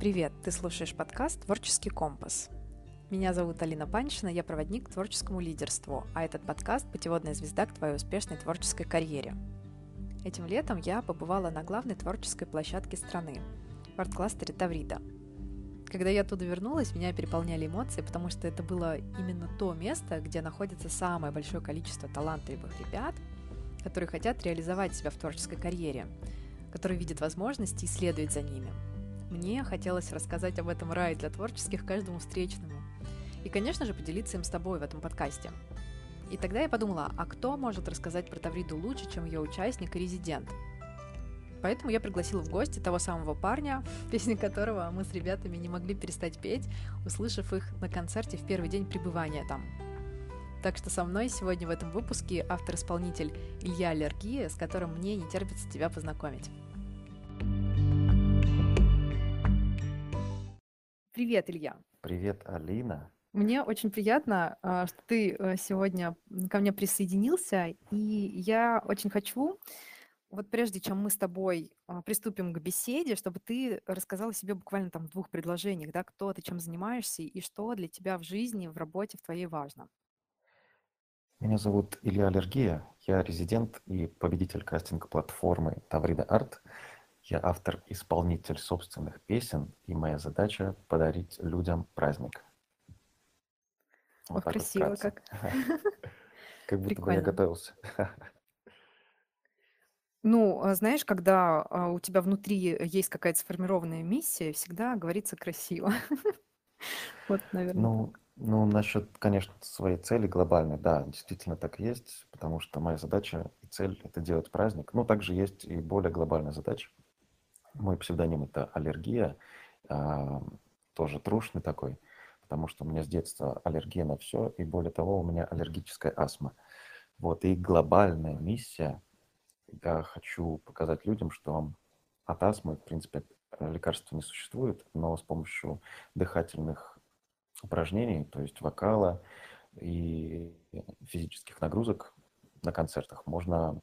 Привет, ты слушаешь подкаст «Творческий компас». Меня зовут Алина Паншина, я проводник к творческому лидерству, а этот подкаст – путеводная звезда к твоей успешной творческой карьере. Этим летом я побывала на главной творческой площадке страны – в арт-кластере Таврида. Когда я оттуда вернулась, меня переполняли эмоции, потому что это было именно то место, где находится самое большое количество талантливых ребят, которые хотят реализовать себя в творческой карьере, которые видят возможности и следуют за ними – мне хотелось рассказать об этом рае для творческих каждому встречному. И, конечно же, поделиться им с тобой в этом подкасте. И тогда я подумала, а кто может рассказать про Тавриду лучше, чем ее участник и резидент? Поэтому я пригласила в гости того самого парня, песни которого мы с ребятами не могли перестать петь, услышав их на концерте в первый день пребывания там. Так что со мной сегодня в этом выпуске автор-исполнитель Илья Аллергия, с которым мне не терпится тебя познакомить. Привет, Илья. Привет, Алина. Мне очень приятно, а, что ты э, сегодня ко мне присоединился, и я очень хочу, вот прежде чем мы с тобой а, приступим к беседе, чтобы ты рассказал о себе буквально там в двух предложениях, да, кто ты, чем занимаешься и что для тебя в жизни, в работе в твоей важно. Меня зовут Илья Аллергия, я резидент и победитель кастинг-платформы Таврида Арт – я автор-исполнитель собственных песен, и моя задача — подарить людям праздник. Вот Ох, красиво вот как. Как будто бы я готовился. Ну, а знаешь, когда а, у тебя внутри есть какая-то сформированная миссия, всегда говорится красиво. Вот, наверное. Ну, ну, насчет, конечно, своей цели глобальной, да, действительно так и есть, потому что моя задача и цель — это делать праздник. Ну, также есть и более глобальная задача — мой псевдоним это аллергия, а, тоже трушный такой, потому что у меня с детства аллергия на все, и более того, у меня аллергическая астма. Вот, и глобальная миссия, я хочу показать людям, что от астмы, в принципе, лекарства не существует, но с помощью дыхательных упражнений, то есть вокала и физических нагрузок на концертах можно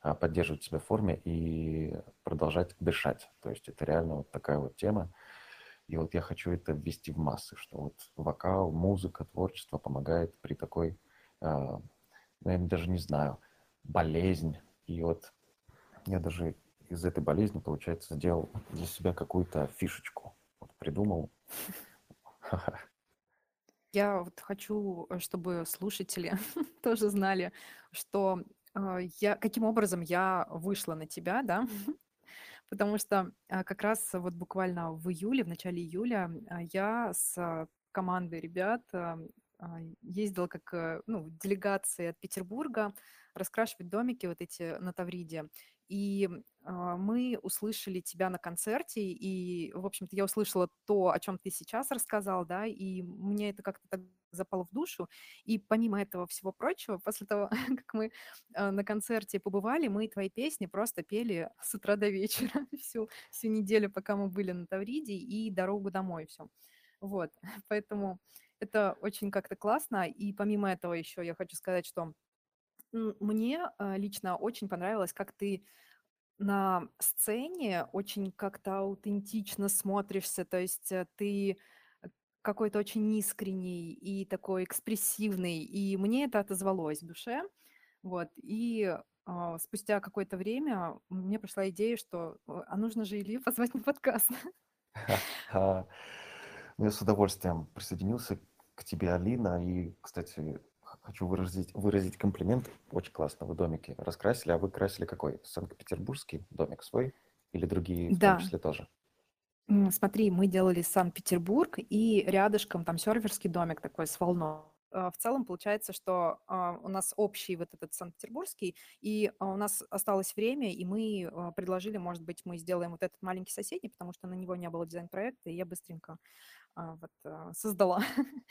поддерживать себя в форме и продолжать дышать. То есть это реально вот такая вот тема. И вот я хочу это ввести в массы, что вот вокал, музыка, творчество помогает при такой, а, ну, я даже не знаю, болезнь. И вот я даже из этой болезни, получается, сделал для себя какую-то фишечку. Вот придумал. Я вот хочу, э, чтобы слушатели тоже знали, что а, я каким образом я вышла на тебя, да? Потому что а, как раз вот буквально в июле, в начале июля, а, я с командой ребят ездила как э, ну, делегации от Петербурга раскрашивать домики вот эти на Тавриде. И а, мы услышали тебя на концерте, и, в общем-то, я услышала то, о чем ты сейчас рассказал, да, и мне это как-то так запало в душу. И помимо этого всего прочего, после того, как мы а, на концерте побывали, мы твои песни просто пели с утра до вечера всю, всю неделю, пока мы были на Тавриде, и дорогу домой все. Вот, поэтому это очень как-то классно. И помимо этого еще я хочу сказать, что мне а, лично очень понравилось, как ты на сцене очень как-то аутентично смотришься, то есть э, ты э, какой-то очень искренний и такой экспрессивный, и мне это отозвалось в душе. Вот, и а, спустя какое-то время мне пришла идея, что а нужно же Илью позвать на подкаст. Ну, я с удовольствием присоединился к тебе, Алина, и, кстати, хочу выразить, выразить комплимент. Очень классно вы домики раскрасили. А вы красили какой? Санкт-Петербургский домик свой? Или другие да. в том числе тоже? Смотри, мы делали Санкт-Петербург и рядышком там серверский домик такой с волной. А, в целом получается, что а, у нас общий вот этот Санкт-Петербургский, и а, у нас осталось время, и мы предложили, может быть, мы сделаем вот этот маленький соседний, потому что на него не было дизайн-проекта, и я быстренько вот создала.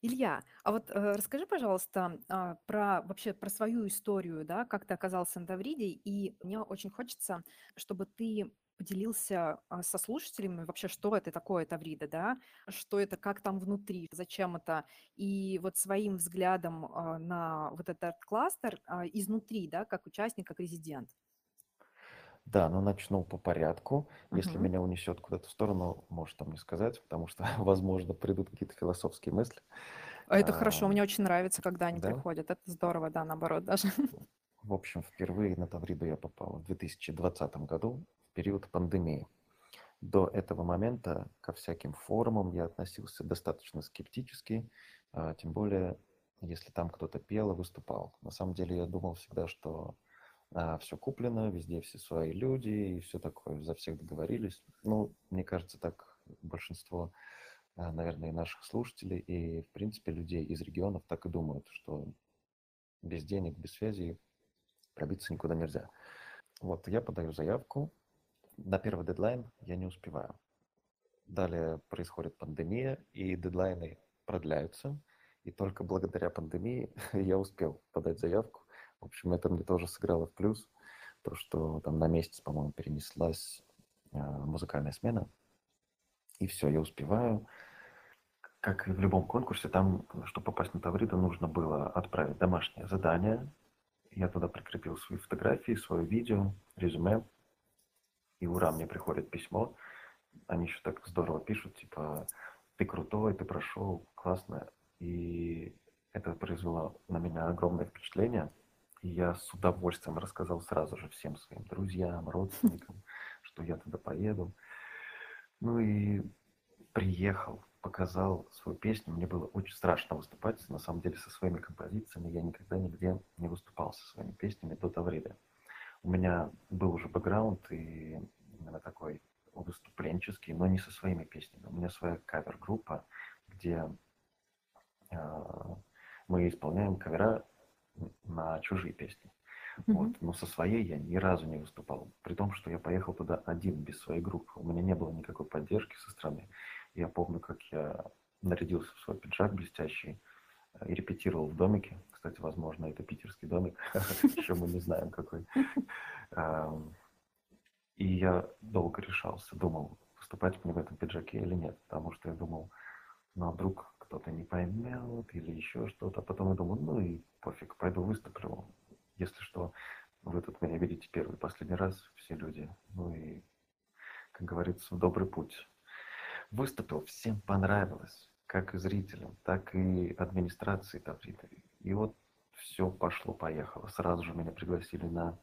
Илья, а вот э, расскажи, пожалуйста, а, про вообще про свою историю, да, как ты оказался на Тавриде, и мне очень хочется, чтобы ты поделился а, со слушателями вообще, что это такое Таврида, да, что это, как там внутри, зачем это, и вот своим взглядом а, на вот этот кластер а, изнутри, да, как участник, как резидент. Да, но начну по порядку. Если Мгм. меня унесет куда-то в сторону, можешь там не сказать, потому что, возможно, придут какие-то философские мысли. А это хорошо, А, мне очень нравится, когда они Да? приходят. Это здорово, да, наоборот даже. В общем, впервые на Тавриду я попал в 2020 году, период пандемии. До этого момента ко всяким форумам я относился достаточно скептически, а, тем более, если там кто-то пел и выступал. На самом деле я думал всегда, что все куплено, везде все свои люди и все такое, за всех договорились. Ну, мне кажется, так большинство, а, наверное, наших слушателей, и, в принципе, людей из регионов так и думают, что без денег, без связи пробиться никуда нельзя. Вот, я подаю заявку, на первый дедлайн я не успеваю. Далее происходит пандемия, и дедлайны продляются, и только благодаря пандемии я успел подать заявку. В общем, это мне тоже сыграло в плюс, то, что там на месяц, по-моему, перенеслась э, музыкальная смена, и все, я успеваю. Как и в любом конкурсе, там, чтобы попасть на Тавриду, нужно было отправить домашнее задание. Я туда прикрепил свои фотографии, свое видео, резюме. И ура, мне приходит письмо. Они еще так здорово пишут, типа, ты крутой, ты прошел, классно. И это произвело на меня огромное впечатление. И я с удовольствием рассказал сразу же всем своим друзьям, родственникам, что я туда поеду. Ну и приехал, показал свою песню. Мне было очень страшно выступать. На самом деле со своими композициями я никогда нигде не выступал со своими песнями до Таврида. У меня был уже бэкграунд и именно такой выступленческий, но не со своими песнями. У меня своя кавер-группа, где э, мы исполняем кавера на чужие песни. Mm-hmm. Вот. Но со своей я ни разу не выступал. При том, что я поехал туда один, без своей группы. У меня не было никакой поддержки со стороны. Я помню, как я нарядился в свой пиджак блестящий и репетировал в домике. Кстати, возможно, это питерский домик. Еще мы не знаем, какой. И я долго решался, думал, выступать мне в этом пиджаке или нет. Потому что я думал, ну а вдруг кто-то не поймет или еще что-то. А потом я думаю, ну и пофиг, пойду выступлю. Если что, вы тут меня видите первый последний раз, все люди. Ну и, как говорится, в добрый путь. Выступил, всем понравилось, как и зрителям, так и администрации Таврида. И вот все пошло-поехало. Сразу же меня пригласили на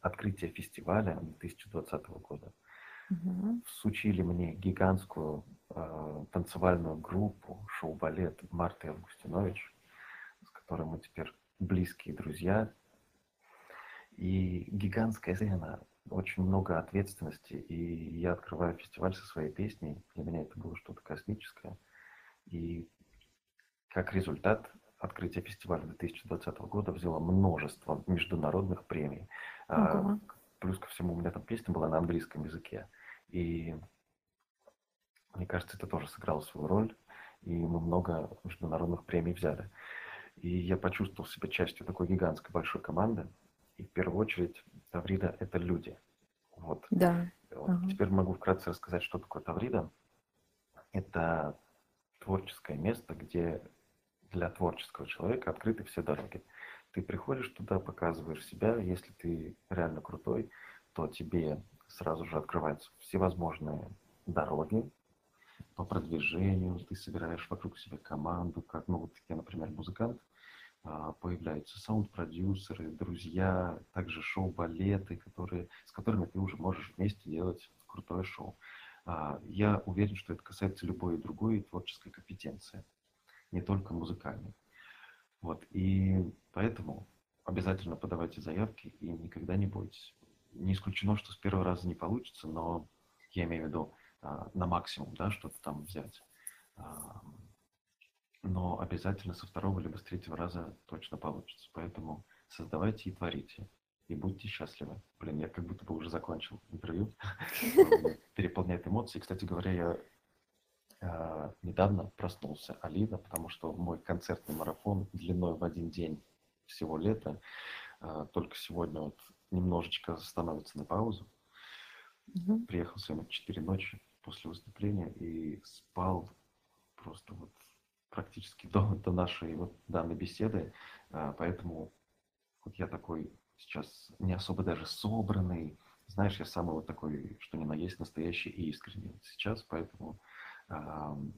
открытие фестиваля 2020 года. Мгм. Всучили мне гигантскую э, танцевальную группу, шоу-балет Марты Августинович, с которой мы теперь близкие друзья. И гигантская сцена, очень много ответственности. И я открываю фестиваль со своей песней. Для меня это было что-то космическое. И как результат открытия фестиваля 2020 года взяло множество международных премий. А, Ого. Плюс ко всему, у меня там песня была на английском языке. И мне кажется, это тоже сыграло свою роль. И мы много международных премий взяли. И я почувствовал себя частью такой гигантской большой команды. И в первую очередь Таврида – это люди. Вот. Да. Вот. Ага. Теперь могу вкратце рассказать, что такое Таврида. Это творческое место, где для творческого человека открыты все дороги. Ты приходишь туда, показываешь себя. Если ты реально крутой, то тебе сразу же открываются всевозможные дороги по продвижению. Ты собираешь вокруг себя команду, как, ну, вот я, например, музыкант, а, появляются саунд-продюсеры, друзья, также шоу-балеты, которые, с которыми ты уже можешь вместе делать крутое шоу. А, Я уверен, что это касается любой другой творческой компетенции, не только музыкальной. Вот, и поэтому обязательно подавайте заявки и никогда не бойтесь. Не исключено, что с первого раза не получится, но я имею в виду а, на максимум, да, что-то там взять. А, но обязательно со второго либо с третьего раза точно получится. Поэтому создавайте и творите. И будьте счастливы. Блин, я как будто бы уже закончил интервью. Переполняет эмоции. Кстати говоря, я недавно проснулся Алина, потому что мой концертный марафон длиной в один день всего лета э, только сегодня вот немножечко становится на паузу. Мгм. Приехал сегодня в 4 ночи после выступления и спал просто вот практически до, до нашей вот данной беседы. А, Поэтому вот я такой сейчас не особо даже собранный, знаешь, я самый вот такой, что ни на есть, настоящий и искренний сейчас, поэтому а,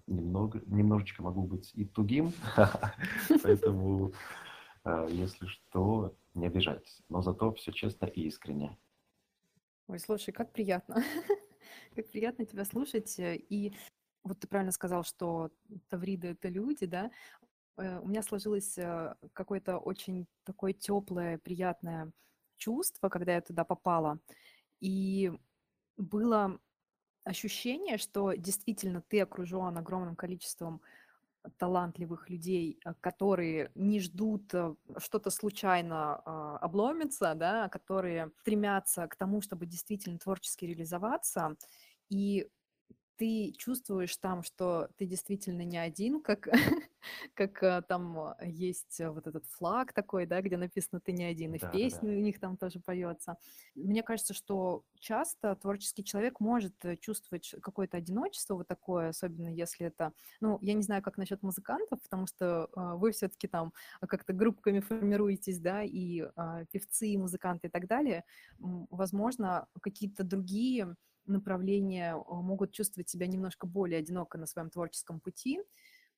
немного, немножечко могу быть и тугим, поэтому, а, если что, не обижайтесь. Но зато все честно и искренне. Ой, слушай, как приятно. Как приятно тебя слушать. И вот ты правильно сказал, что тавриды это люди, да? Э, у меня сложилось э, какое-то очень такое теплое, приятное чувство, когда я туда попала. И было ощущение, что действительно ты окружен огромным количеством талантливых людей, э, которые не ждут что-то случайно а, обломится, да, которые стремятся к тому, чтобы действительно творчески реализоваться. И ты чувствуешь там, что ты действительно не один, как, как а, там а, есть а, вот этот флаг такой, да, где написано «ты не один», и в Да, да, песне да. у них там тоже поется. Мне кажется, что часто творческий человек может э, чувствовать какое-то одиночество вот такое, особенно если это, ну, я не знаю, как насчет музыкантов, потому что вы все-таки там как-то группками формируетесь, да, и певцы, и музыканты и так далее. Возможно, какие-то другие направления а, могут чувствовать себя немножко более одиноко на своем творческом пути.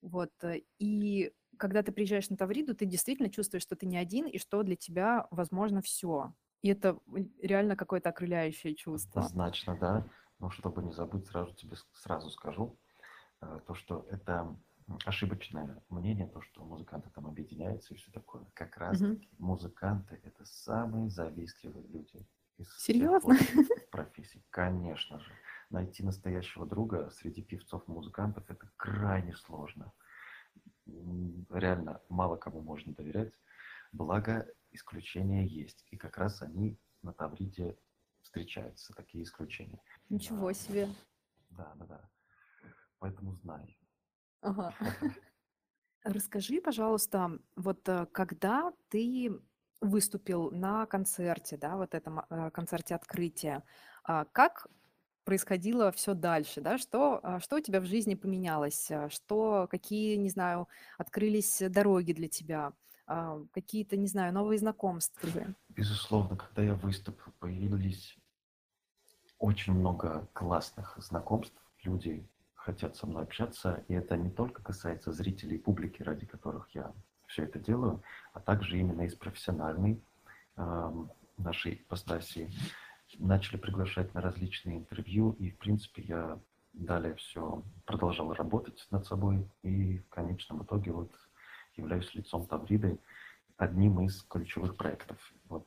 Вот. э, И когда ты приезжаешь на Тавриду, ты действительно чувствуешь, что ты не один, и что для тебя возможно все. И это м, реально какое-то окрыляющее чувство. Однозначно, да. Но чтобы не забыть, сразу тебе сразу скажу, э, то, что это ошибочное мнение, то, что музыканты там объединяются и все такое. Как раз таки музыканты– это самые завистливые люди из Серьезно? профессий. Конечно же. Найти настоящего друга среди певцов-музыкантов– это крайне сложно. Реально мало кому можно доверять. Благо, исключения есть. И как раз они на Тавриде встречаются, такие исключения. Ничего Да, себе. да, да, да. Поэтому знай. Ага. Расскажи, пожалуйста, вот э, когда ты выступил на концерте, да, вот этом э, концерте открытия, а, как происходило все дальше, да, что, а, что у тебя в жизни поменялось, а, что, какие, не знаю, открылись дороги для тебя, какие-то, не знаю, новые знакомства. Безусловно, когда я выступил, появились очень много классных знакомств. Люди хотят со мной общаться, и это не только касается зрителей и публики, ради которых я все это делаю, а также именно из профессиональной эм, нашей ипостаси. Начали приглашать на различные интервью, и, в принципе, я далее все продолжал работать над собой, и в конечном итоге вот являюсь лицом Тавриды, одним из ключевых проектов. Вот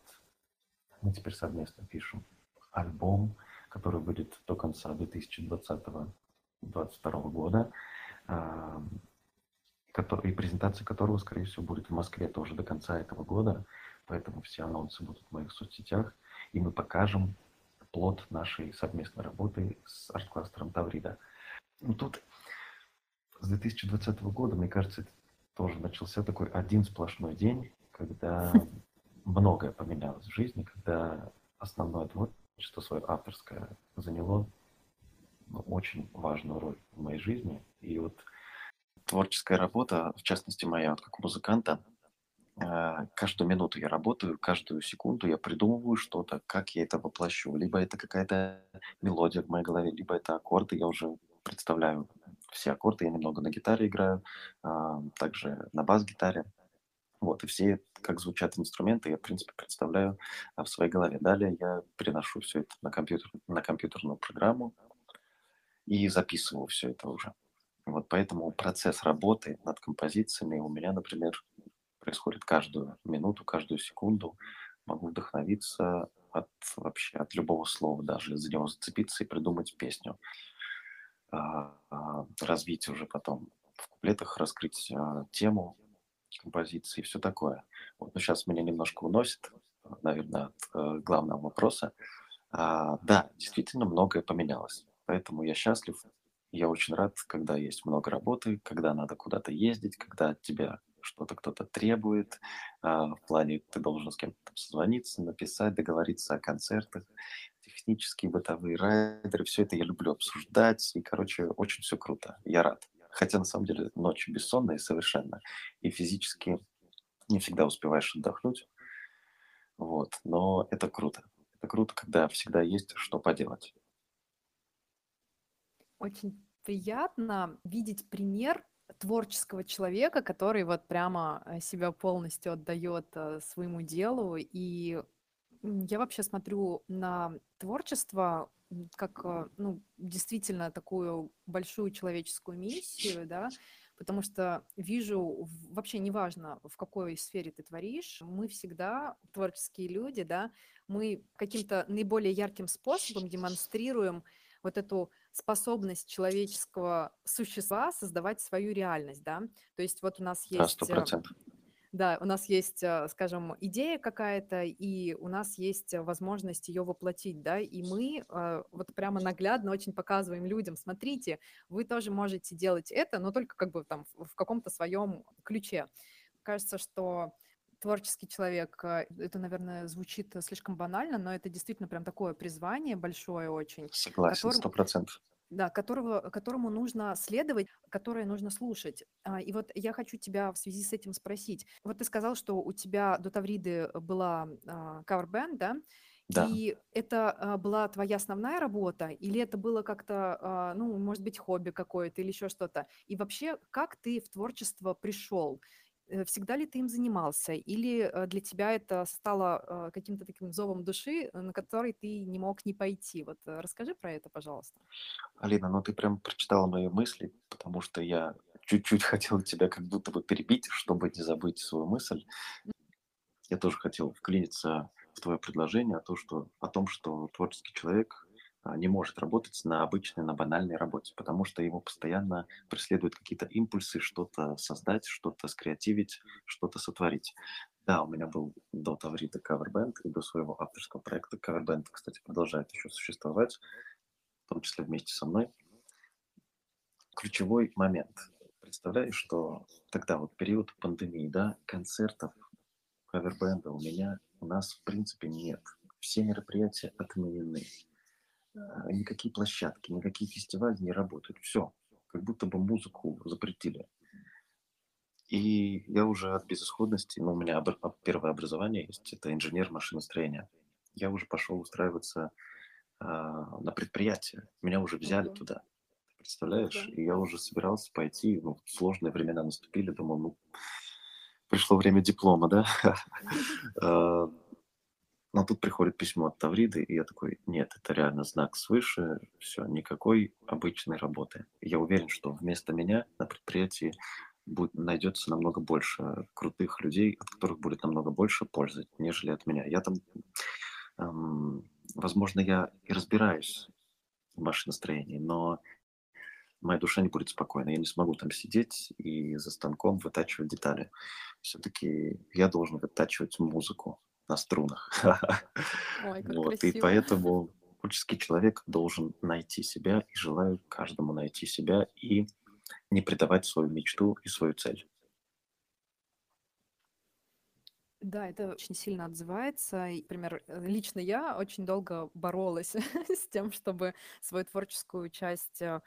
мы теперь совместно пишем альбом, который будет до конца 2020-2022 года, а, который, и презентация которого, скорее всего, будет в Москве тоже до конца этого года, поэтому все анонсы будут в моих соцсетях, и мы покажем плод нашей совместной работы с арт-кластером Таврида. Ну, тут с 2020 года, мне кажется, тоже начался такой один сплошной день, когда многое поменялось в жизни, когда основное творчество свое авторское заняло ну, очень важную роль в моей жизни. И вот творческая работа, в частности моя, вот как музыканта, э, каждую минуту я работаю, каждую секунду я придумываю что-то, как я это воплощу. Либо это какая-то мелодия в моей голове, либо это аккорды, я уже представляю все аккорды, я немного на гитаре играю, а, также на бас-гитаре. Вот, и все, как звучат инструменты, я, в принципе, представляю а, в своей голове. Далее я переношу все это на, компьютер, на компьютерную программу и записываю все это уже. Вот поэтому процесс работы над композициями у меня, например, происходит каждую минуту, каждую секунду. Могу вдохновиться от вообще от любого слова, даже за него зацепиться и придумать песню. А, а, развить уже потом в куплетах, раскрыть а, тему композиции и все такое. Вот, но сейчас меня немножко уносит, наверное, от э, главного вопроса. Да, действительно многое поменялось, поэтому я счастлив. Я очень рад, когда есть много работы, когда надо куда-то ездить, когда от тебя что-то кто-то требует, а, в плане ты должен с кем-то созвониться, написать, договориться о концертах, технические, бытовые райдеры, все это я люблю обсуждать, и, короче, очень все круто, я рад. Хотя, на самом деле, ночи бессонные совершенно, и физически не всегда успеваешь отдохнуть, вот, но это круто. это круто, когда всегда есть что поделать. Очень приятно видеть пример творческого человека, который вот прямо э, себя полностью отдает э, своему делу. И я вообще смотрю на творчество как э, ну, действительно такую большую человеческую миссию, да, потому что вижу, вообще неважно, в какой сфере ты творишь, мы всегда, творческие люди, да, мы каким-то наиболее ярким способом демонстрируем вот эту способность человеческого существа создавать свою реальность, да. То есть вот у нас есть... Да, да, у нас есть, э, скажем, идея какая-то, и у нас есть возможность ее воплотить, да, и мы э, вот прямо наглядно очень показываем людям, смотрите, вы тоже можете делать это, но только как бы там в каком-то своем ключе. Кажется, что творческий человек, э, это, наверное, звучит слишком банально, но это действительно прям такое призвание большое очень. Согласен, сто процентов. Да, которого, которому нужно следовать, которое нужно слушать. А, и вот я хочу тебя в связи с этим спросить. Вот ты сказал, что у тебя до Тавриды была кавер-бенд, да? Да. И это а, была твоя основная работа, или это было как-то, а, ну, может быть, хобби какое-то или еще что-то? И вообще, как ты в творчество пришел? Э, всегда ли ты им занимался? Или э, для тебя это стало э, каким-то таким зовом души, на который ты не мог не пойти? Вот расскажи про это, пожалуйста. Алина, ну ты прям прочитала мои мысли, потому что я чуть-чуть хотел тебя как будто бы перебить, чтобы не забыть свою мысль. Я тоже хотел вклиниться в твое предложение о том, что, о том, что творческий человек не может работать на обычной, на банальной работе, потому что его постоянно преследуют какие-то импульсы, что-то создать, что-то скреативить, что-то сотворить. Да, у меня был до Таврита кавербенд и до своего авторского проекта кавербенд, кстати, продолжает еще существовать, в том числе вместе со мной. Ключевой момент. Представляешь, что тогда вот период пандемии, да, концертов, кавербенда у меня, у нас в принципе нет. Все мероприятия отменены а, никакие площадки, никакие фестивали не работают. Все, как будто бы музыку запретили. И я уже от безысходности, ну, у меня об, первое образование есть, это инженер машиностроения. Я уже пошел устраиваться э, на предприятие. Меня уже взяли uh-huh. туда. Представляешь? Uh-huh. И я уже собирался пойти, ну, сложные времена наступили, думал, ну, пришло время диплома, да? Но тут приходит письмо от Тавриды, и я такой, нет, это реально знак свыше, все, никакой обычной работы. я уверен, что вместо меня на предприятии будет, найдется намного больше крутых людей, от которых будет намного больше пользы, нежели от меня. Я там, эм, возможно, я и разбираюсь в машиностроении, но моя душа не будет спокойна. Я не смогу там сидеть и за станком вытачивать детали. Все-таки я должен вытачивать музыку на струнах. Ой, как вот, и поэтому творческий человек должен найти себя, и желаю каждому найти себя и не предавать свою мечту и свою цель. Да, это очень сильно отзывается. И, например, лично я очень долго боролась с тем, чтобы свою творческую часть э,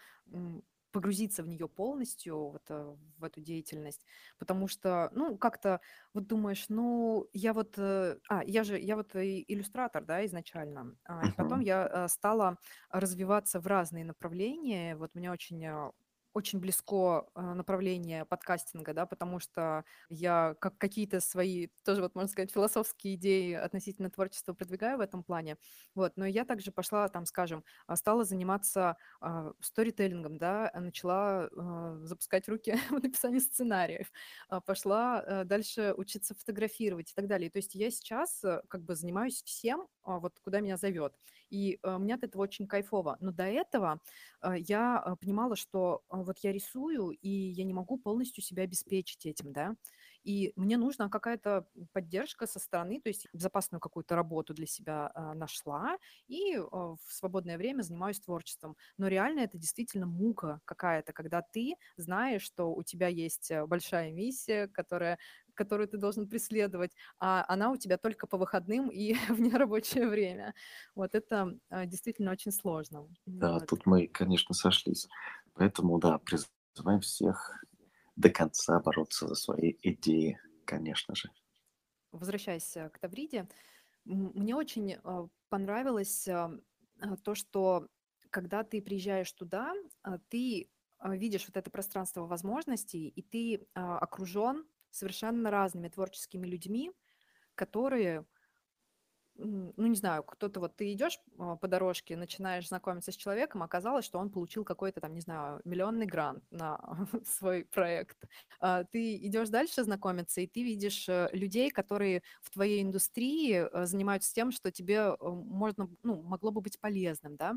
погрузиться в нее полностью, вот, э, в эту деятельность, потому что, ну, как-то вот думаешь, ну, я вот, э, а, я же, я вот иллюстратор, да, изначально, а, и потом я э, стала развиваться в разные направления, вот мне очень очень близко а, направление подкастинга, да, потому что я как какие-то свои, тоже вот можно сказать, философские идеи относительно творчества продвигаю в этом плане, вот, но я также пошла, там, скажем, а, стала заниматься а, сторителлингом, да, начала запускать руки в написании сценариев, пошла дальше учиться фотографировать и так далее, то есть я сейчас как бы занимаюсь всем, вот куда меня зовет, и мне от этого очень кайфово, но до этого я понимала, что вот я рисую, и я не могу полностью себя обеспечить этим, да, и мне нужна какая-то поддержка со стороны, то есть безопасную какую-то работу для себя нашла, и в свободное время занимаюсь творчеством. Но реально это действительно мука какая-то, когда ты знаешь, что у тебя есть э, большая миссия, которая которую ты должен преследовать, а она у тебя только по выходным и в нерабочее время. Вот это а, действительно очень сложно. Да, вот. тут мы, конечно, сошлись. Поэтому, да, призываем всех до конца бороться за свои идеи, конечно же. Возвращаясь к Тавриде, мне очень а, понравилось а, то, что когда ты приезжаешь туда, ты видишь вот это пространство возможностей, и ты окружен совершенно разными творческими людьми, которые ну, не знаю, кто-то вот ты идешь а, по дорожке, начинаешь знакомиться с человеком, оказалось, что он получил какой-то там, не знаю, миллионный грант на свой проект. А, ты идешь дальше знакомиться, и ты видишь э, людей, которые в твоей индустрии э, занимаются тем, что тебе э, можно, ну, могло бы быть полезным, да,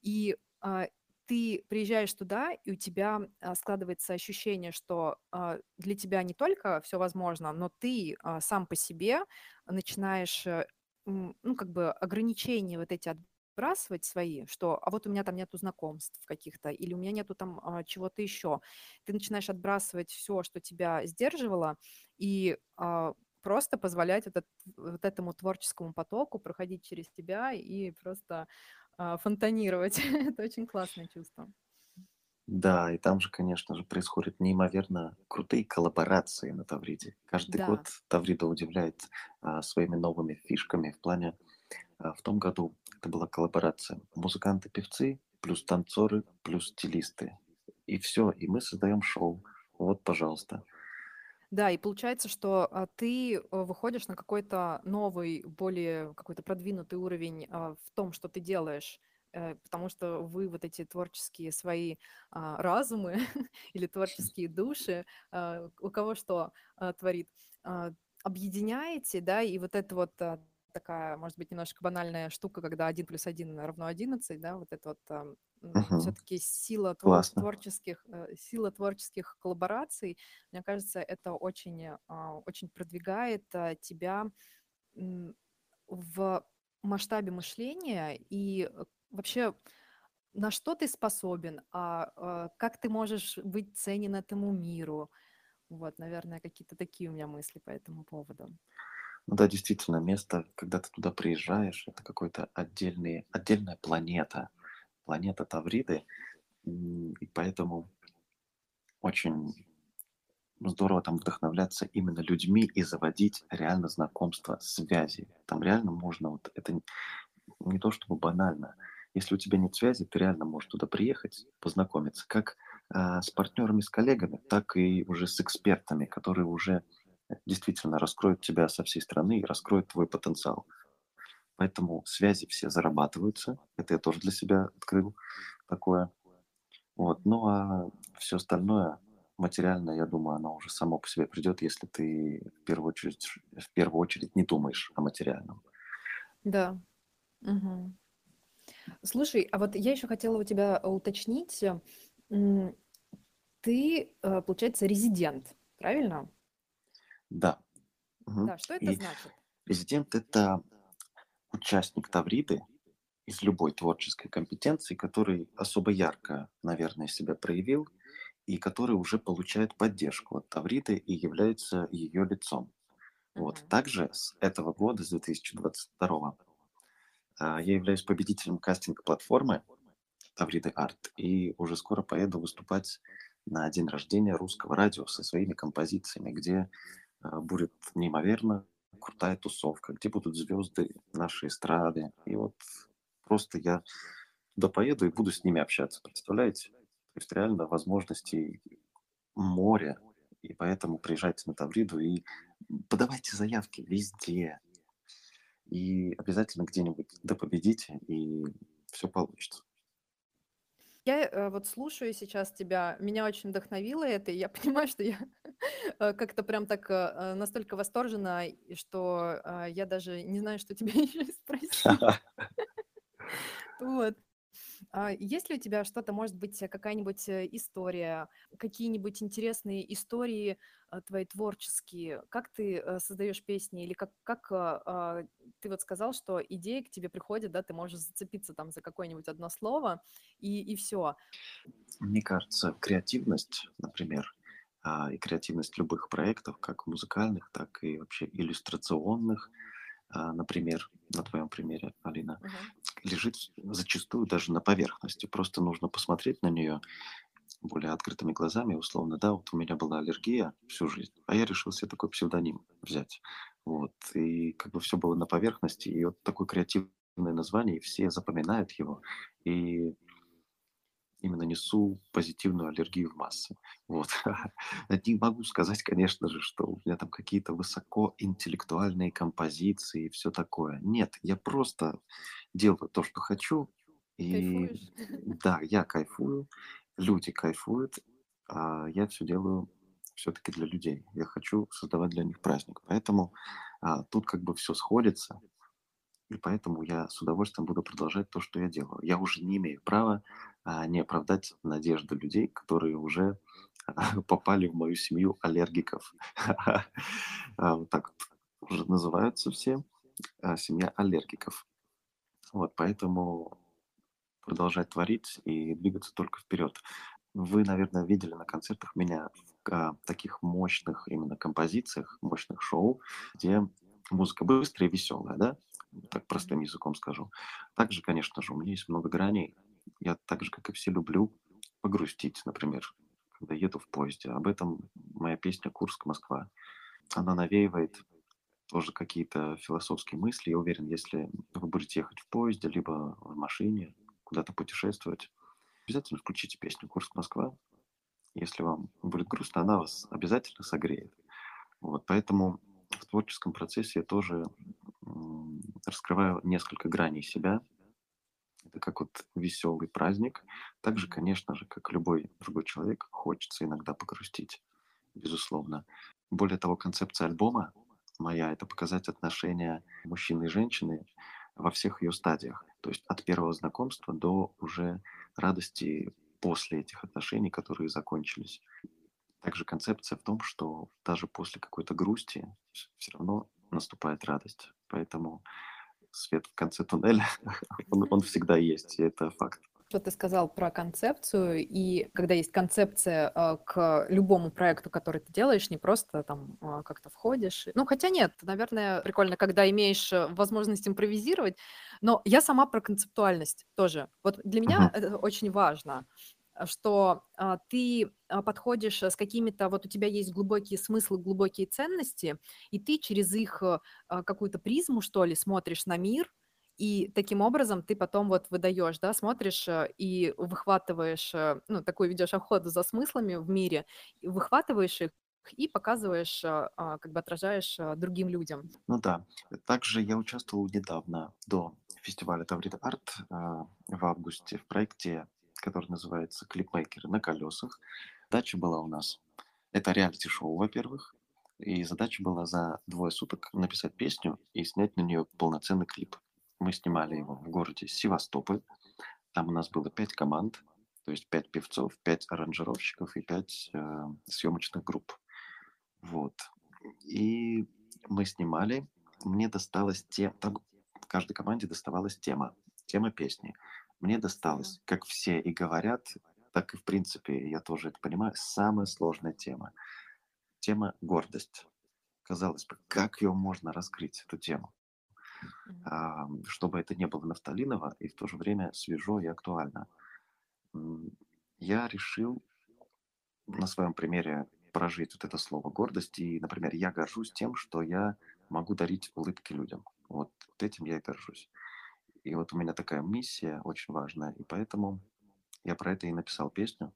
и а, ты приезжаешь туда, и у тебя складывается ощущение, что для тебя не только все возможно, но ты сам по себе начинаешь ну, как бы ограничения вот эти отбрасывать свои, что а вот у меня там нету знакомств каких-то, или у меня нету там а, чего-то еще. Ты начинаешь отбрасывать все, что тебя сдерживало, и а, просто позволять вот, вот этому творческому потоку проходить через тебя и просто а, фонтанировать. Это очень классное чувство. Да, и там же, конечно же, происходят неимоверно крутые коллаборации на Тавриде. Каждый год Да. Таврида удивляет а, своими новыми фишками в плане... а, в том году это была коллаборация музыканты-певцы, плюс танцоры, плюс стилисты. И все, и мы создаем шоу. Вот, пожалуйста. Да, и получается, что а, ты э, выходишь на какой-то новый, более какой-то продвинутый уровень а, в том, что ты делаешь. Э, потому что вы вот эти творческие свои а, разумы или творческие души, а, у кого что а, творит, а, объединяете, да, и вот это вот а, такая, может быть, немножко банальная штука, когда 1 плюс 1 равно 11, да, вот это вот а, Мгм. все-таки сила Классно. творческих, э, сила творческих коллабораций, мне кажется, это очень, а, очень продвигает а, тебя в масштабе мышления и э, Вообще, на что ты способен, а, как ты можешь быть ценен этому миру? Вот, наверное, какие-то такие у меня мысли по этому поводу. Ну да, действительно, место, когда ты туда приезжаешь, это какой-то отдельный, отдельная планета. Планета Тавриды. И поэтому очень здорово там вдохновляться именно людьми и заводить реально знакомства, связи. Там реально можно, вот это не то чтобы банально. Если у тебя нет связи, ты реально можешь туда приехать, познакомиться как а, с партнерами, с коллегами, так и уже с экспертами, которые уже действительно раскроют тебя со всей страны и раскроют твой потенциал. Поэтому связи все зарабатываются. Это я тоже для себя открыл такое. Вот. Ну а все остальное материально, я думаю, оно уже само по себе придет, если ты в первую очередь, в первую очередь не думаешь о материальном. Да. Мгм. Слушай, а вот я еще хотела у тебя уточнить. Ты, э, получается, резидент, правильно? Да. Мгм. Да, что это И значит? резидент– это участник Тавриды из любой творческой компетенции, который особо ярко, наверное, себя проявил и который уже получает поддержку от Тавриды и является ее лицом. Вот. Мгм. Также с этого года, с 2022 а, я являюсь победителем кастинг-платформы Тавриды Арт и уже скоро поеду выступать на день рождения русского радио со своими композициями, где будет неимоверно крутая тусовка, где будут звезды нашей эстрады. И вот просто я туда поеду и буду с ними общаться, представляете? То есть реально возможностей море, и поэтому приезжайте на Тавриду и подавайте заявки везде. И обязательно где-нибудь да победите, и все получится. Я э, вот слушаю сейчас тебя, меня очень вдохновило это, и я понимаю, что я э, как-то прям так э, настолько восторжена, что э, я даже не знаю, что тебя еще спросить. Вот. А есть ли у тебя что-то, может быть, какая-нибудь история, какие-нибудь интересные истории твои творческие? Как ты создаешь песни? Или как, как а, а, ты вот сказал, что идеи к тебе приходят, да, ты можешь зацепиться там за какое-нибудь одно слово, и, и все. Мне кажется, креативность, например, а, и креативность любых проектов, как музыкальных, так и вообще иллюстрационных, а, например, на твоем примере, Алина, лежит зачастую даже на поверхности. Просто нужно посмотреть на нее более открытыми глазами, условно, да, вот у меня была аллергия всю жизнь, а я решил себе такой псевдоним взять. Вот, и как бы все было на поверхности, и вот такое креативное название, и все запоминают его, и именно несу позитивную аллергию в массы. Вот. Не могу сказать, конечно же, что у меня там какие-то высокоинтеллектуальные композиции и все такое. Нет, я просто делаю то, что хочу. И Кайфуешь? да, я кайфую, люди кайфуют, а я все делаю все-таки для людей. Я хочу создавать для них праздник. Поэтому а, тут как бы все сходится. И поэтому я с удовольствием буду продолжать то, что я делаю. Я уже не имею права а, не оправдать надежды людей, которые уже попали в мою семью аллергиков. А, вот так уже называются все а, семья аллергиков. Вот, поэтому продолжать творить и двигаться только вперед. Вы, наверное, видели на концертах меня в а, таких мощных именно композициях, мощных шоу, где музыка быстрая и веселая, да? Так простым языком скажу. Также, конечно же, у меня есть много граней. Я так же, как и все, люблю погрустить, например, когда еду в поезде. Об этом моя песня «Курск, Москва». Она навеивает тоже какие-то философские мысли. Я уверен, если вы будете ехать в поезде, либо в машине, куда-то путешествовать, обязательно включите песню «Курск, Москва». Если вам будет грустно, она вас обязательно согреет. Вот, поэтому в творческом процессе я тоже раскрываю несколько граней себя. Это как вот веселый праздник. Также, конечно же, как любой другой человек, хочется иногда погрустить, безусловно. Более того, концепция альбома моя — это показать отношения мужчины и женщины во всех ее стадиях. То есть от первого знакомства до уже радости после этих отношений, которые закончились. Также концепция в том, что даже после какой-то грусти все равно наступает радость. Поэтому свет в конце туннеля, он, он всегда есть, и это факт. Что ты сказал про концепцию, и когда есть концепция э, к любому проекту, который ты делаешь, не просто там э, как-то входишь. Ну, хотя нет, наверное, прикольно, когда имеешь э, возможность импровизировать, но я сама про концептуальность тоже. Вот для меня uh-huh. это очень важно что а, ты а, подходишь с какими-то, вот у тебя есть глубокие смыслы, глубокие ценности, и ты через их а, какую-то призму, что ли, смотришь на мир, и таким образом ты потом вот выдаешь, да, смотришь и выхватываешь, ну, такую ведешь охоту за смыслами в мире, выхватываешь их и показываешь, как бы отражаешь другим людям. Ну да. Также я участвовал недавно до фестиваля Таврит Арт в августе в проекте который называется «Клипмейкеры на колесах». Задача была у нас, это реалити-шоу, во-первых, и задача была за двое суток написать песню и снять на нее полноценный клип. Мы снимали его в городе Севастополь. Там у нас было пять команд, то есть пять певцов, пять аранжировщиков и пять э, съемочных групп. Вот. И мы снимали. Мне досталась тема, там каждой команде доставалась тема, тема песни. Мне досталось, как все и говорят, так и в принципе, я тоже это понимаю, самая сложная тема. Тема гордость. Казалось бы, как ее можно раскрыть, эту тему? А, чтобы это не было нафталиново и в то же время свежо и актуально. Я решил на своем примере прожить вот это слово гордость. И, например, я горжусь тем, что я могу дарить улыбки людям. Вот, вот этим я и горжусь. И вот у меня такая миссия очень важная, и поэтому я про это и написал песню.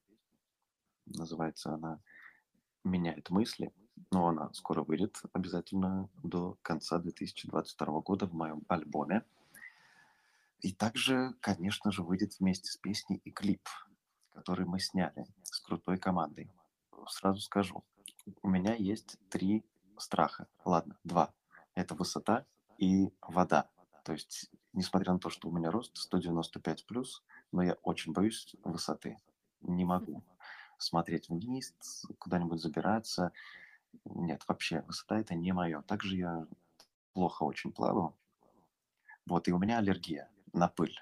Называется она «Меняет мысли», но она скоро выйдет обязательно до конца 2022 года в моем альбоме. И также, конечно же, выйдет вместе с песней и клип, который мы сняли с крутой командой. Сразу скажу, у меня есть три страха. Ладно, два. Это высота и вода. То есть, несмотря на то, что у меня рост 195 плюс, но я очень боюсь высоты. Не могу смотреть вниз, куда-нибудь забираться. Нет, вообще, высота это не мое. Также я плохо очень плаваю. Вот, и у меня аллергия на пыль.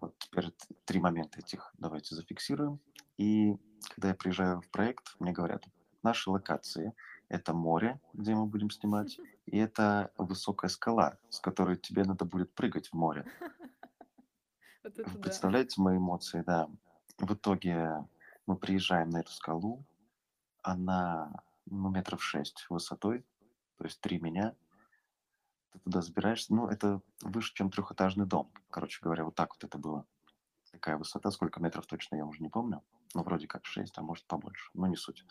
Вот теперь три момента этих давайте зафиксируем. И когда я приезжаю в проект, мне говорят, наши локации – это море, где мы будем снимать, и это высокая скала, с которой тебе надо будет прыгать в море. Вот Вы представляете да. мои эмоции, да. В итоге мы приезжаем на эту скалу, она ну, метров шесть высотой, то есть три меня, ты туда забираешься, ну, это выше, чем трехэтажный дом. Короче говоря, вот так вот это было. Такая высота, сколько метров точно, я уже не помню. Ну, вроде как 6, а может побольше, но не суть.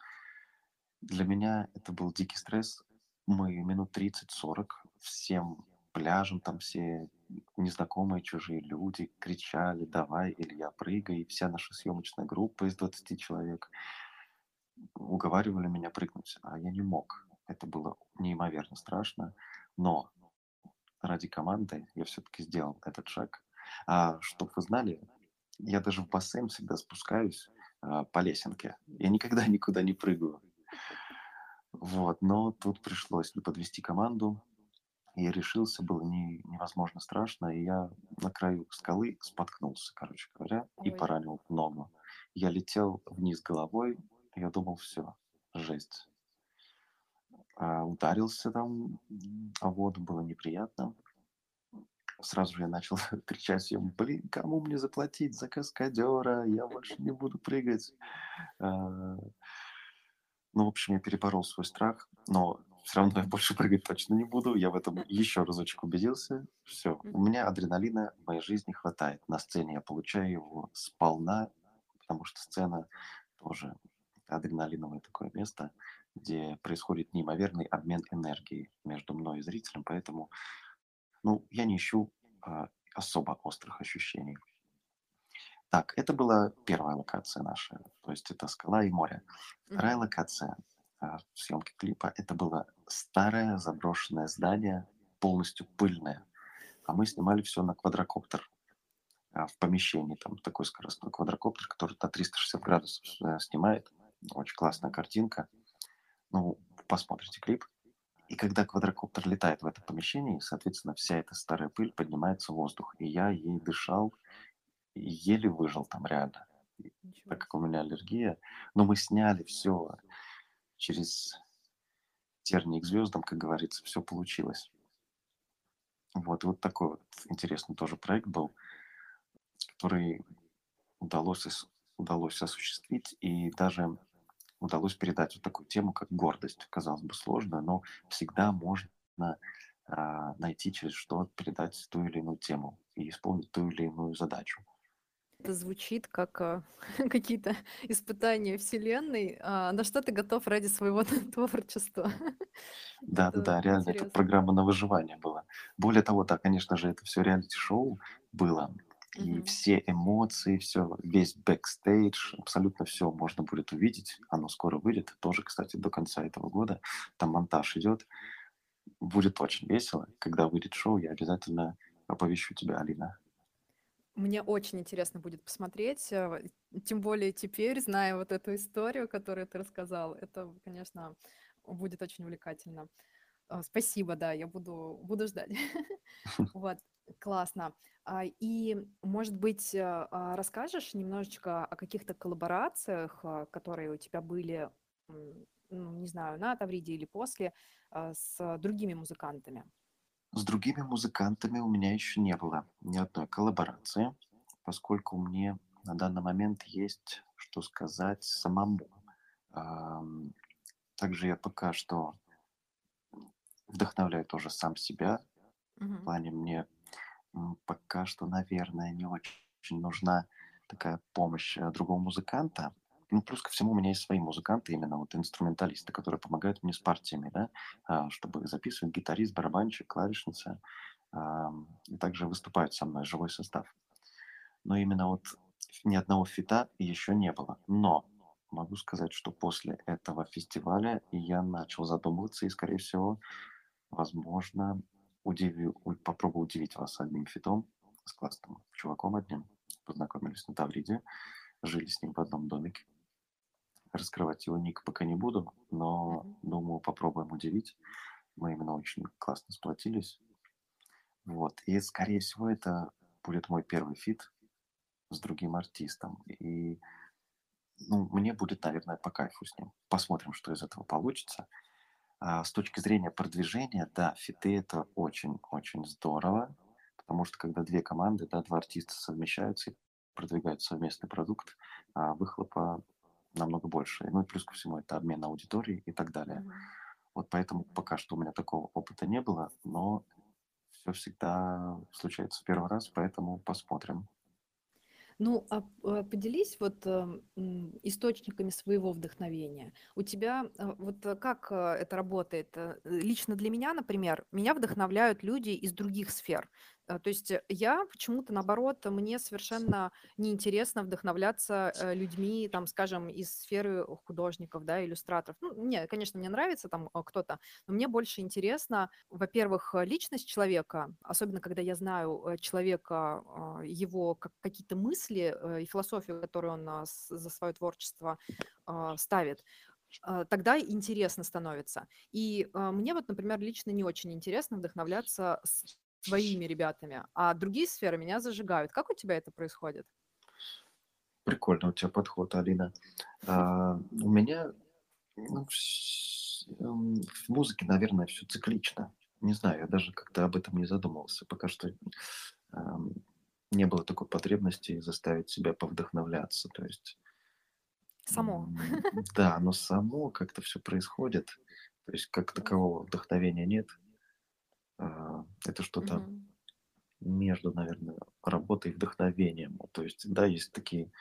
Для меня это был дикий стресс. Мы минут 30-40 всем пляжем, там все незнакомые чужие люди кричали «давай, Илья, прыгай!» И вся наша съемочная группа из 20 человек уговаривали меня прыгнуть, а я не мог. Это было неимоверно страшно, но ради команды я все-таки сделал этот шаг. А чтобы вы знали, я даже в бассейн всегда спускаюсь а, по лесенке. Я никогда никуда не прыгаю. Вот, но тут пришлось подвести команду. Я решился, было не, невозможно страшно, и я на краю скалы споткнулся, короче говоря, Ой. и поранил ногу. Я летел вниз головой, я думал, все, жесть. А, ударился там, а воду было неприятно. Сразу же я начал кричать ему, блин, кому мне заплатить за каскадера, я больше не буду прыгать. А, ну, в общем, я переборол свой страх, но все равно я больше прыгать точно не буду. Я в этом еще разочек убедился. Все, у меня адреналина в моей жизни хватает. На сцене я получаю его сполна, потому что сцена тоже адреналиновое такое место, где происходит неимоверный обмен энергией между мной и зрителем, поэтому ну, я не ищу а, особо острых ощущений. Так, это была первая локация наша, то есть это скала и море. Вторая локация а, съемки клипа, это было старое заброшенное здание, полностью пыльное. А мы снимали все на квадрокоптер а, в помещении, там такой скоростной квадрокоптер, который на 360 градусов э, снимает. Очень классная картинка. Ну, посмотрите клип. И когда квадрокоптер летает в это помещение, соответственно, вся эта старая пыль поднимается в воздух. И я ей дышал, еле выжил там реально, Ничего. так как у меня аллергия. Но мы сняли все через терник к звездам, как говорится, все получилось. Вот, вот такой вот интересный тоже проект был, который удалось, удалось осуществить, и даже удалось передать вот такую тему, как гордость. Казалось бы, сложно, но всегда можно а, найти, через что передать ту или иную тему и исполнить ту или иную задачу. Это звучит как а, какие-то испытания Вселенной. А, на что ты готов ради своего творчества? Да, да, да, реально, это программа на выживание была. Более того, да, конечно же, это все реалити-шоу было. И угу. все эмоции, все, весь бэкстейдж, абсолютно все можно будет увидеть. Оно скоро выйдет, тоже, кстати, до конца этого года. Там монтаж идет. Будет очень весело. Когда выйдет шоу, я обязательно оповещу тебя, Алина. Мне очень интересно будет посмотреть, э, тем более теперь, зная вот эту историю, которую ты рассказал, это, конечно, будет очень увлекательно. Э, спасибо, да, я буду, буду ждать. Вот, классно. А, и, может быть, э, а, расскажешь немножечко о каких-то коллаборациях, которые у тебя были, ну, не знаю, на Тавриде или после, с другими музыкантами? С другими музыкантами у меня еще не было ни одной коллаборации, поскольку мне на данный момент есть что сказать самому. Также я пока что вдохновляю тоже сам себя. В плане мне пока что, наверное, не очень нужна такая помощь э, другого музыканта, ну, плюс ко всему у меня есть свои музыканты, именно вот инструменталисты, которые помогают мне с партиями, да, а, чтобы записывать гитарист, барабанщик, клавишница, и также выступают со мной живой состав. Но именно вот ни одного фита еще не было. Но могу сказать, что после этого фестиваля я начал задумываться и, скорее всего, возможно, удивлю, попробую удивить вас одним фитом с классным чуваком одним. Познакомились на Тавриде, жили с ним в одном домике. Раскрывать его ник пока не буду, но думаю, попробуем удивить. Мы именно очень классно сплотились. Вот. И, скорее всего, это будет мой первый фит с другим артистом. И ну, мне будет, наверное, по кайфу с ним. Посмотрим, что из этого получится. С точки зрения продвижения, да, фиты это очень-очень здорово, потому что когда две команды, да, два артиста совмещаются и продвигают совместный продукт, а выхлопа намного больше. Ну и плюс ко всему это обмен аудиторией и так далее. Mm-hmm. Вот поэтому пока что у меня такого опыта не было, но все всегда случается в первый раз, поэтому посмотрим. Ну, а а, поделись вот эм, источниками своего вдохновения. У тебя а, вот э, как а, это работает? Э, лично для меня, например, меня вдохновляют люди из других сфер. А, то есть э, я почему-то, наоборот, мне совершенно неинтересно вдохновляться э, людьми, там, скажем, из сферы художников, да, иллюстраторов. Ну, не, конечно, мне нравится там э, кто-то, но мне больше интересно, во-первых, личность человека, особенно когда я знаю человека, его какие-то мысли и философию, которую он за свое творчество ставит тогда интересно становится. И мне вот, например, лично не очень интересно вдохновляться твоими ребятами, а другие сферы меня зажигают. Как у тебя это происходит? Прикольно у тебя подход, Алина. А, у меня ну, в, эм, в музыке, наверное, все циклично. Не знаю, я даже как-то об этом не задумывался. Пока что эм, не было такой потребности заставить себя повдохновляться. То есть... Само. Да, но само как-то все происходит. То есть как такового вдохновения нет. А, это что-то Мгм. между, наверное, работой и вдохновением. То есть, да, есть такие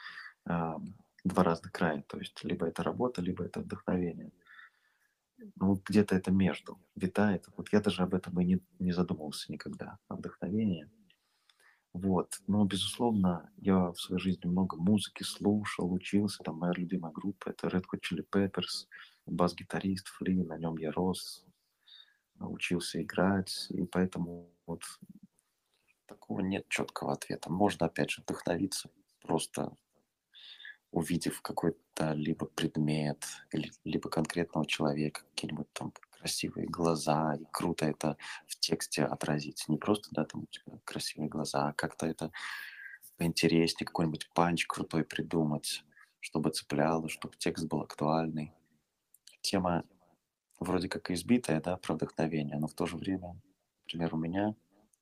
а, два разных края. То есть, либо это работа, либо это вдохновение. Ну, вот где-то это между витает. Вот я даже об этом и не, не задумывался никогда, о вдохновении. Вот. Но, безусловно, я в своей жизни много музыки слушал, учился. Там моя любимая группа– это Red Hot Chili Peppers, бас-гитарист Фли, на нем я рос учился играть, и поэтому вот такого нет четкого ответа. Можно, опять же, вдохновиться, просто увидев какой-то либо предмет, либо конкретного человека, какие-нибудь там красивые глаза, и круто это в тексте отразить. Не просто, да, там у тебя красивые глаза, а как-то это поинтереснее, какой-нибудь панч крутой придумать, чтобы цепляло, чтобы текст был актуальный. Тема вроде как избитая, да, про вдохновение, но в то же время, например, у меня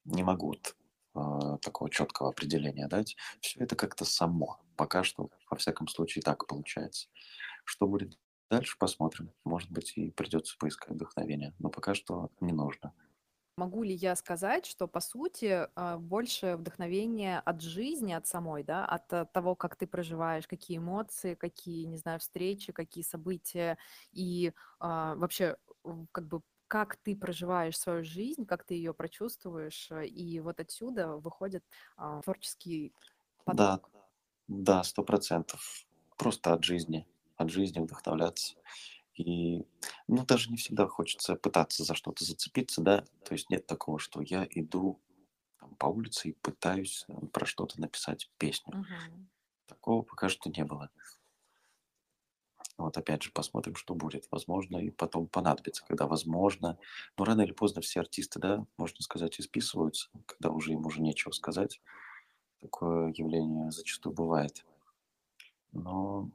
не могу вот, э, такого четкого определения дать. Все это как-то само. Пока что, во всяком случае, так получается. Что будет дальше, посмотрим. Может быть, и придется поискать вдохновение, но пока что не нужно. Могу ли я сказать, что по сути а, больше вдохновения от жизни, от самой, да, от э, того, как ты проживаешь, какие эмоции, какие, не знаю, встречи, какие события, и а, вообще как бы как ты проживаешь свою жизнь, как ты ее прочувствуешь, э, и вот отсюда выходит а, творческий Да, да, сто процентов. Просто от жизни, от жизни вдохновляться. И, ну, даже не всегда хочется пытаться за что-то зацепиться, да. То есть нет такого, что я иду там, по улице и пытаюсь э, про что-то написать песню. Мгм. Такого пока что не было. Вот опять же посмотрим, что будет. Возможно, и потом понадобится, когда возможно. Но рано или поздно все артисты, да, можно сказать, исписываются, когда уже им уже нечего сказать. Такое явление зачастую бывает. Но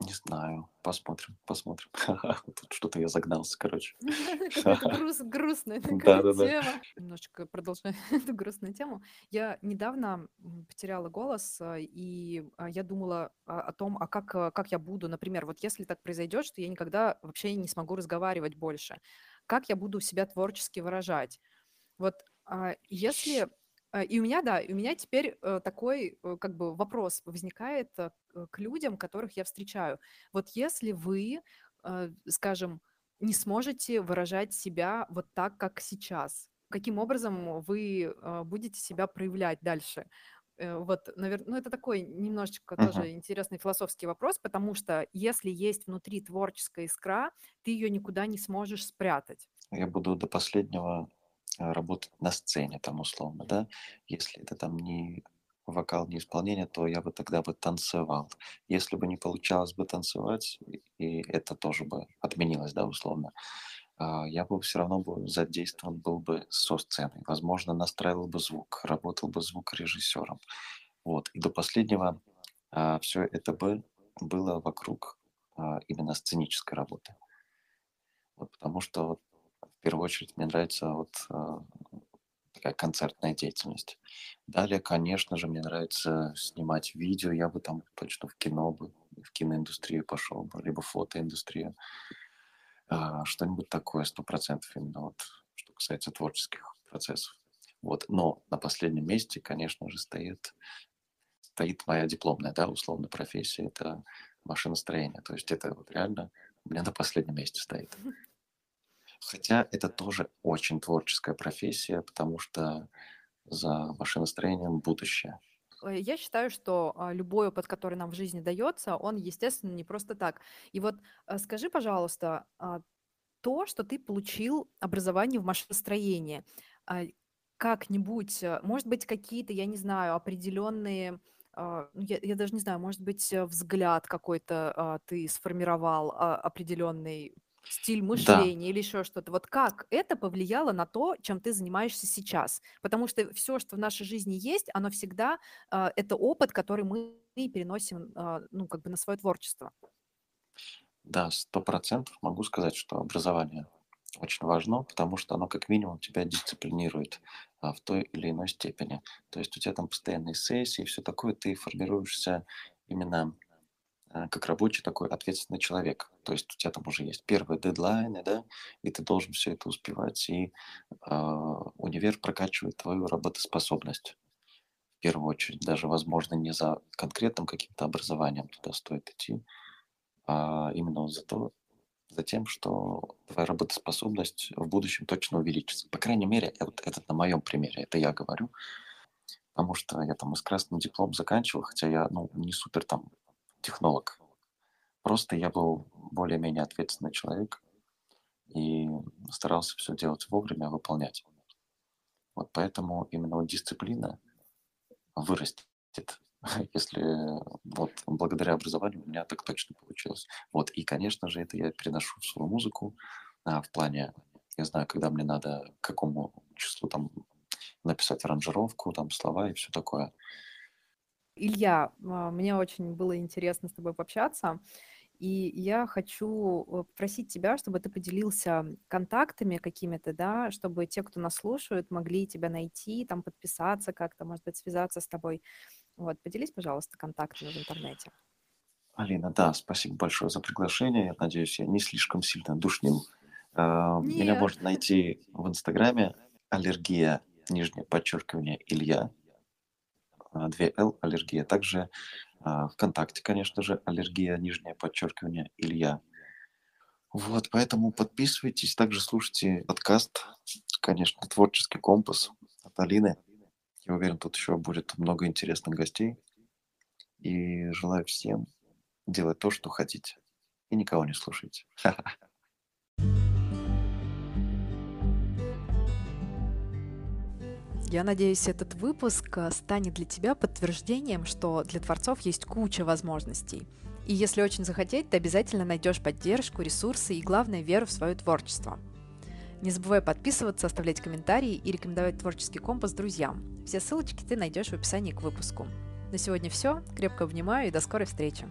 не знаю. Посмотрим, посмотрим. Тут что-то я загнался, короче. Грустная такая тема. Немножечко продолжая эту грустную тему. Я недавно потеряла голос, а, и а, я думала о, том, а как, а, как я буду, например, вот если так произойдет, что я никогда вообще не смогу разговаривать больше, как я буду себя творчески выражать? Вот если Э, и у меня, да, и у меня теперь э, такой э, как бы вопрос возникает к людям, которых я встречаю. Вот если вы, скажем, не сможете выражать себя вот так, как сейчас, каким образом вы будете себя проявлять дальше? Вот, наверное, ну это такой немножечко Мгм. тоже интересный философский вопрос, потому что если есть внутри творческая искра, ты ее никуда не сможешь спрятать. Я буду до последнего работать на сцене там условно, да. Если это там не вокал, не исполнение, то я бы тогда бы танцевал. Если бы не получалось бы танцевать, и это тоже бы отменилось, да, условно, а, я бы все равно бы задействован был бы со сценой. Возможно, настраивал бы звук, работал бы звукорежиссером. Вот. И до последнего а, все это бы было вокруг а, именно сценической работы. Вот потому что вот первую очередь мне нравится вот а, такая концертная деятельность. Далее, конечно же, мне нравится снимать видео. Я бы там точно в кино бы, в киноиндустрию пошел бы, либо фотоиндустрию. А, что-нибудь такое, сто процентов именно вот, что касается творческих процессов. Вот. Но на последнем месте, конечно же, стоит, стоит моя дипломная, да, условно, профессия. Это машиностроение. То есть это вот реально у меня на последнем месте стоит. Хотя это тоже очень творческая профессия, потому что за машиностроением будущее. Э, я считаю, что а, любой опыт, который нам в жизни дается, он, естественно, не просто так. И вот э, скажи, пожалуйста, а, то, что ты получил образование в машиностроении, а, как-нибудь, э, может быть, какие-то, я не знаю, определенные, ну, я, я даже не знаю, может быть, взгляд какой-то ты сформировал определенный стиль Да, мышления или еще что-то. Вот как это повлияло на то, чем ты занимаешься сейчас? Потому что все, что в нашей жизни есть, оно всегда а, это опыт, который мы переносим, а, ну, как бы на свое творчество. да, сто процентов могу сказать, что образование очень важно, потому что оно как минимум тебя дисциплинирует а, в той или иной степени. То есть у тебя там постоянные сессии и все такое, ты формируешься именно как рабочий такой ответственный человек. То есть у тебя там уже есть первые дедлайны, да, и ты должен все это успевать, и э, универ прокачивает твою работоспособность. В первую очередь, даже, возможно, не за конкретным каким-то образованием туда стоит идти, а именно за, то, за тем, что твоя работоспособность в будущем точно увеличится. По крайней мере, вот это на моем примере, это я говорю, потому что я там из красным диплом заканчивал, хотя я ну, не супер там технолог. Просто я был более-менее ответственный человек и старался все делать вовремя, выполнять. Вот поэтому именно вот дисциплина вырастет, если вот благодаря образованию у меня так точно получилось. Вот, и, конечно же, это я переношу в свою музыку а, в плане, я знаю, когда мне надо к какому числу там написать аранжировку, там слова и все такое. Илья, а, мне очень было интересно с тобой пообщаться. И я хочу э, попросить тебя, чтобы ты поделился контактами какими-то, да, чтобы те, кто нас слушают, могли тебя найти, там подписаться как-то, может быть, связаться с тобой. Вот, поделись, пожалуйста, контактами в интернете. Алина, да, спасибо большое за приглашение. Я надеюсь, я не слишком сильно душнил. Меня Нет. можно найти в Инстаграме аллергия, нижнее подчеркивание, Илья. 2Л аллергия. Также а, ВКонтакте, конечно же, аллергия, нижнее подчеркивание, Илья. Вот, поэтому подписывайтесь, также слушайте подкаст, конечно, «Творческий компас» от Алины. Я уверен, тут еще будет много интересных гостей. И желаю всем делать то, что хотите. И никого не слушайте. Я надеюсь, этот выпуск э, станет для тебя подтверждением, что для творцов есть куча возможностей. И если очень захотеть, ты обязательно найдешь поддержку, ресурсы и, главное, веру в свое творчество. Не забывай подписываться, оставлять комментарии и рекомендовать творческий компас друзьям. Все ссылочки ты найдешь в описании к выпуску. На сегодня все. Крепко обнимаю и до скорой встречи.